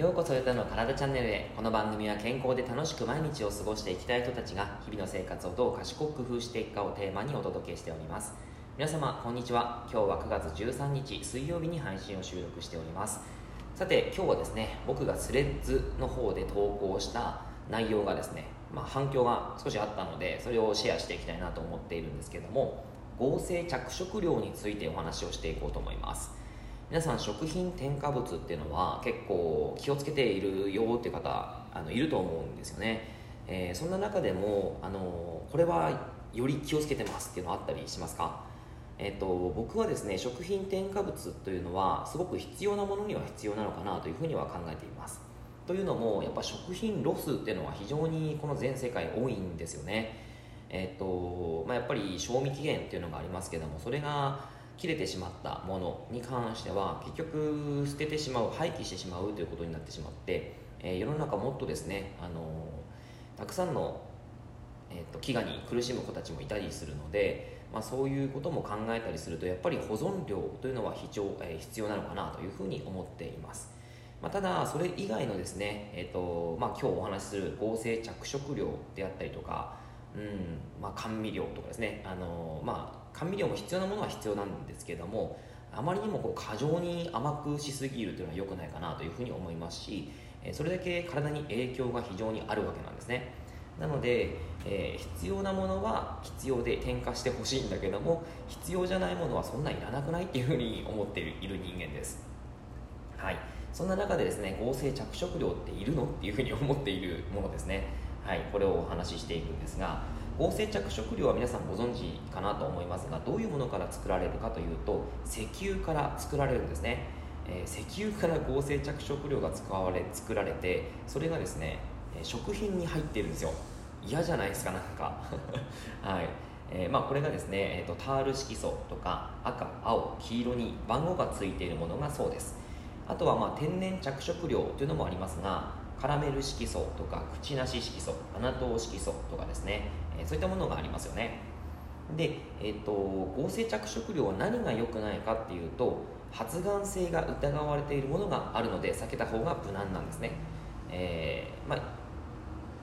ようこそヨタの体チャンネルへ。この番組は健康で楽しく毎日を過ごしていきたい人たちが日々の生活をどう賢く工夫していくかをテーマにお届けしております。皆様こんにちは。今日は9月13日水曜日に配信を収録しております。さて今日はですね僕がスレッズの方で投稿した内容がですね、まあ、反響が少しあったのでそれをシェアしていきたいなと思っているんですけども合成着色料についてお話をしていこうと思います。皆さん食品添加物っていうのは結構気をつけているよっていう方あのいると思うんですよね、えー、そんな中でもあのこれはより気をつけてますっていうのはあったりしますか？えーと、と僕はですね食品添加物というのはすごく必要なものには必要なのかなというふうには考えています。というのもやっぱ食品ロスっていうのは非常にこの全世界多いんですよね。えっ、ー、とまあ、やっぱり賞味期限っていうのがありますけどもそれが切れてしまったものに関しては結局捨ててしまう廃棄してしまうということになってしまって、えー、世の中もっとですね、あのたくさんの、えーと、飢餓に苦しむ子たちもいたりするので、まあ、そういうことも考えたりするとやっぱり保存量というのは非常、えー、必要なのかなというふうに思っています。まあ、ただそれ以外のですね、えーとまあ、今日お話しする合成着色料であったりとか、うんまあ、甘味料とかですね、あのまあ、甘味料も必要なものは必要なんですけどもあまりにもこう過剰に甘くしすぎるというのは良くないかなというふうに思いますしそれだけ体に影響が非常にあるわけなんですね。なので、えー、必要なものは必要で添加してほしいんだけども必要じゃないものはそんないらなくないっていうふうに思っている人間です。はい。そんな中でですね合成着色料っているの？っていうふうに思っているものですね。はいこれをお話ししていくんですが合成着色料は皆さんご存知かなと思いますがどういうものから作られるかというと石油から作られるんですね、えー、石油から合成着色料が使われ作られてそれがですね食品に入っているんですよ。嫌じゃないですかなんか。はい。えーまあ、これがですね、えーと、タール色素とか赤、青、黄色に番号がついているものがそうです。あとはまあ天然着色料というのもありますがカラメル色素とか口なし色素穴糖色素とかですね、え、そういったものがありますよね。で、えーと、合成着色料は何が良くないかっていうと発がん性が疑われているものがあるので避けた方が無難なんですね、えー、まあ、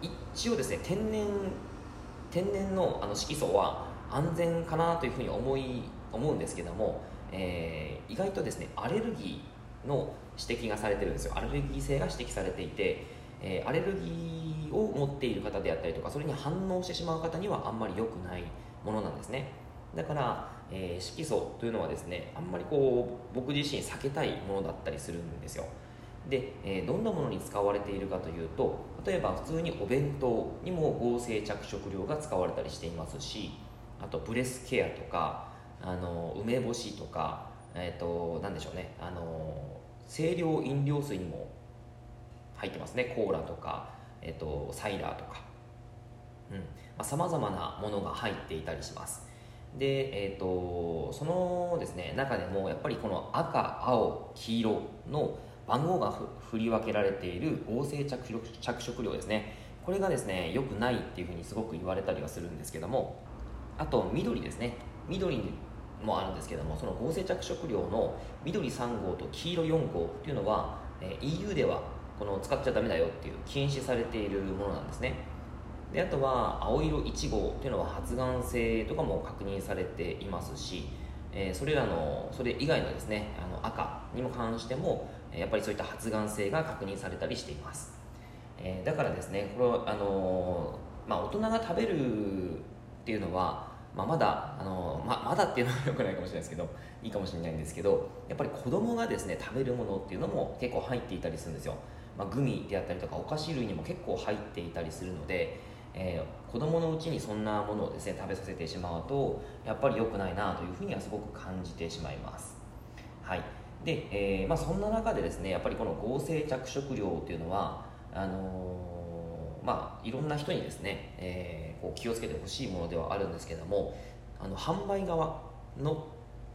一応ですね天然天然のあの色素は安全かなというふうに思い思うんですけども、えー、意外とですねアレルギーの指摘がされてるんですよ。アレルギー性が指摘されていて、えー、アレルギーを持っている方であったりとかそれに反応してしまう方にはあんまり良くないものなんですね。だから、えー、色素というのはですねあんまりこう僕自身避けたいものだったりするんですよ。で、えー、どんなものに使われているかというと例えば普通にお弁当にも合成着色料が使われたりしていますしあとブレスケアとかあの梅干しとかえっ、ー、と何でしょうね。あの清涼飲料水にも入ってますね。コーラとか、えっと、サイダーとか。さまざ、まなものが入っていたりします。で、えーと、そのですね中でもやっぱりこの赤青黄色の番号が振り分けられている合成着色着色料ですね。これがですね良くないっていうふうにすごく言われたりはするんですけども。あと緑ですね。緑もあるんですけどもその合成着色料の緑3号と黄色4号っていうのは、え EU ではこの使っちゃダメだよっていう禁止されているものなんですね。であとは青色1号っていうのは発がん性とかも確認されていますし、え、それらのそれ以外のですねあの赤にも関してもやっぱりそういった発がん性が確認されたりしています、え、だからですねこれはあの、まあ、大人が食べるっていうのはまあ、まだあのままだっていうのはよくないかもしれないですけどいいかもしれないんですけどやっぱり子供がですね食べるものっていうのも結構入っていたりするんですよ、まあ、グミであったりとかお菓子類にも結構入っていたりするので、えー、子供のうちにそんなものをですね食べさせてしまうとやっぱり良くないなというふうにはすごく感じてしまいます。はい。で、えーまあ、そんな中でですねやっぱりこの合成着色料っていうのはあのーまあ、いろんな人にですね、えー、こう気をつけてほしいものではあるんですけどもあの販売側の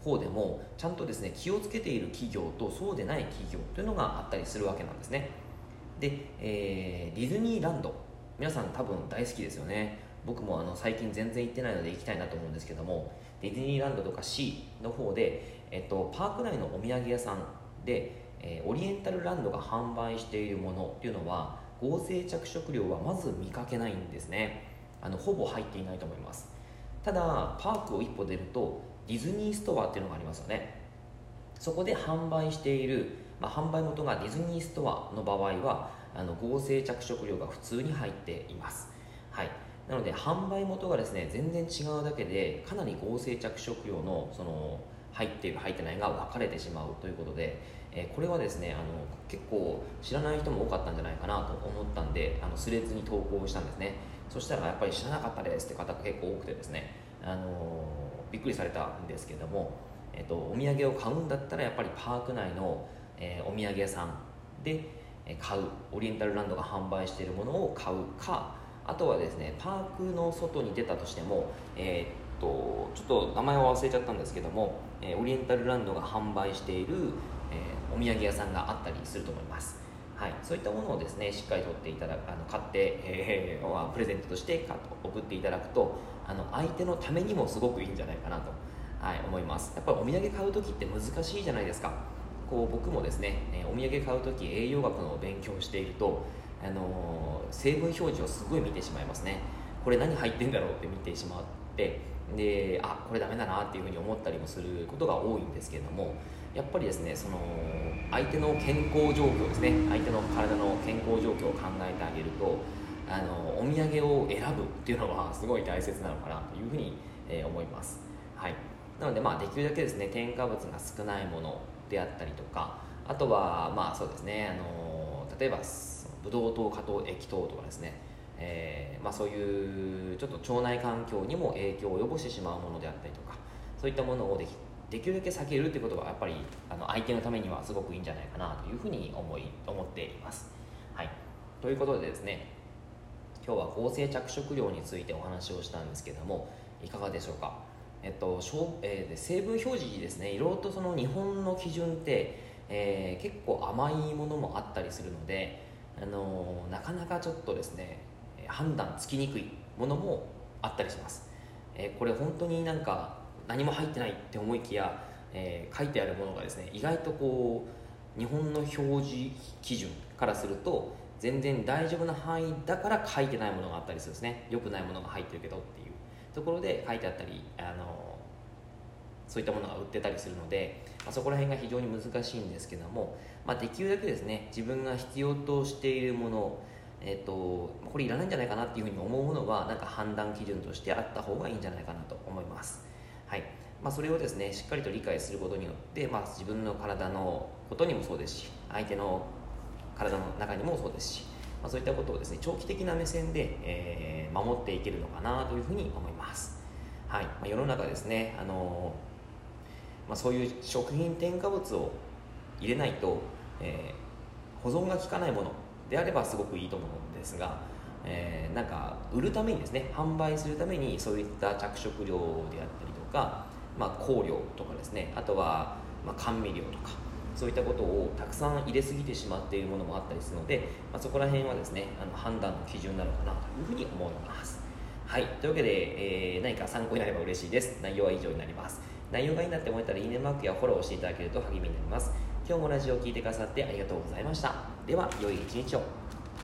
方でもちゃんとですね気をつけている企業とそうでない企業というのがあったりするわけなんですね。で、えー、ディズニーランド。皆さん多分大好きですよね。僕もあの最近全然行ってないので行きたいなと思うんですけどもディズニーランドとか C の方で、えっと、パーク内のお土産屋さんで、えー、オリエンタルランドが販売しているものっていうのは合成着色料はまず見かけないんですね。あのほぼ入っていないと思います。ただパークを一歩出るとディズニーストアっていうのがありますよね。そこで販売している、まあ、販売元がディズニーストアの場合はあの合成着色料が普通に入っています。はい。なので販売元がですね全然違うだけでかなり合成着色料のその入っている入ってないが分かれてしまうということで、えー、これはですねあの結構知らない人も多かったんじゃないかなと思ったんであのスレッズに投稿したんですね。そしたらやっぱり知らなかったですって方結構多くてですね、あの、びっくりされたんですけども、えーと、お土産を買うんだったらやっぱりパーク内の、えー、お土産屋さんで買うオリエンタルランドが販売しているものを買うかあとはですねパークの外に出たとしても、えー、っとちょっと名前を忘れちゃったんですけども、えー、オリエンタルランドが販売している、えー、お土産屋さんがあったりすると思います。はい、そういったものをですねしっかり取っていただくあの買って、えー、プレゼントとして送っていただくとあの相手のためにもすごくいいんじゃないかなと、はい、思います。やっぱりお土産買う時って難しいじゃないですか。こう僕もですね、えお土産買う時栄養学の勉強していると、あの成分表示をすごい見てしまいますね。これ何入ってんだろうって見てしまってであこれダメだなっていうふうに思ったりもすることが多いんですけれどもやっぱりですねその相手の健康状況ですね。相手の体の健康状況を考えてあげるとあのお土産を選ぶっていうのはすごい大切なのかなというふうに、えー、思います、はい、なのでまあできるだけですね添加物が少ないものであったりとかあとはまあそうですねあの例えばブドウ糖果糖液糖とかですね、えーまあ、そういうちょっと腸内環境にも影響を及ぼしてしまうものであったりとかそういったものをできできるだけ避けるということがやっぱりあの相手のためにはすごくいいんじゃないかなというふうに思い思っています。はい、ということでですね今日は合成着色料についてお話をしたんですけどもいかがでしょうか、えっとえー、成分表示ですね。いろいろとその日本の基準って、えー、結構甘いものもあったりするので、あのー、なかなかちょっとですね判断つきにくいものもあったりします、え、これ本当になんか何も入ってないって思いきや、えー、書いてあるものがですね意外とこう日本の表示基準からすると全然大丈夫な範囲だから書いてないものがあったりするんですね良くないものが入ってるけどっていうところで書いてあったりあのそういったものが売ってたりするので、まあ、そこら辺が非常に難しいんですけども、まあ、できるだけですね自分が必要としているものえーと、これいらないんじゃないかなっていうふうに思うものはなんか判断基準としてあった方がいいんじゃないかなと思います。まあ、それをですねしっかりと理解することによって、まあ、自分の体のことにもそうですし相手の体の中にもそうですし、まあ、そういったことをですね長期的な目線で、えー、守っていけるのかなというふうに思います、はい。まあ、世の中ですねあのまあ、そういう食品添加物を入れないと、えー、保存が効かないものであればすごくいいと思うんですが、えー、なんか売るためにですね販売するためにそういった着色料であったりとか、まあ、香料とかですね。あとは、まあ、甘味料とかそういったことをたくさん入れすぎてしまっているものもあったりするので、まあ、そこら辺はですねあの判断の基準なのかなというふうに思います。はい。というわけで、えー、何か参考になれば嬉しいです。内容は以上になります。内容がいいなって思えたらいいねマークやフォローをしていただけると励みになります。今日もラジオを聴いてくださってありがとうございました。では良い一日を。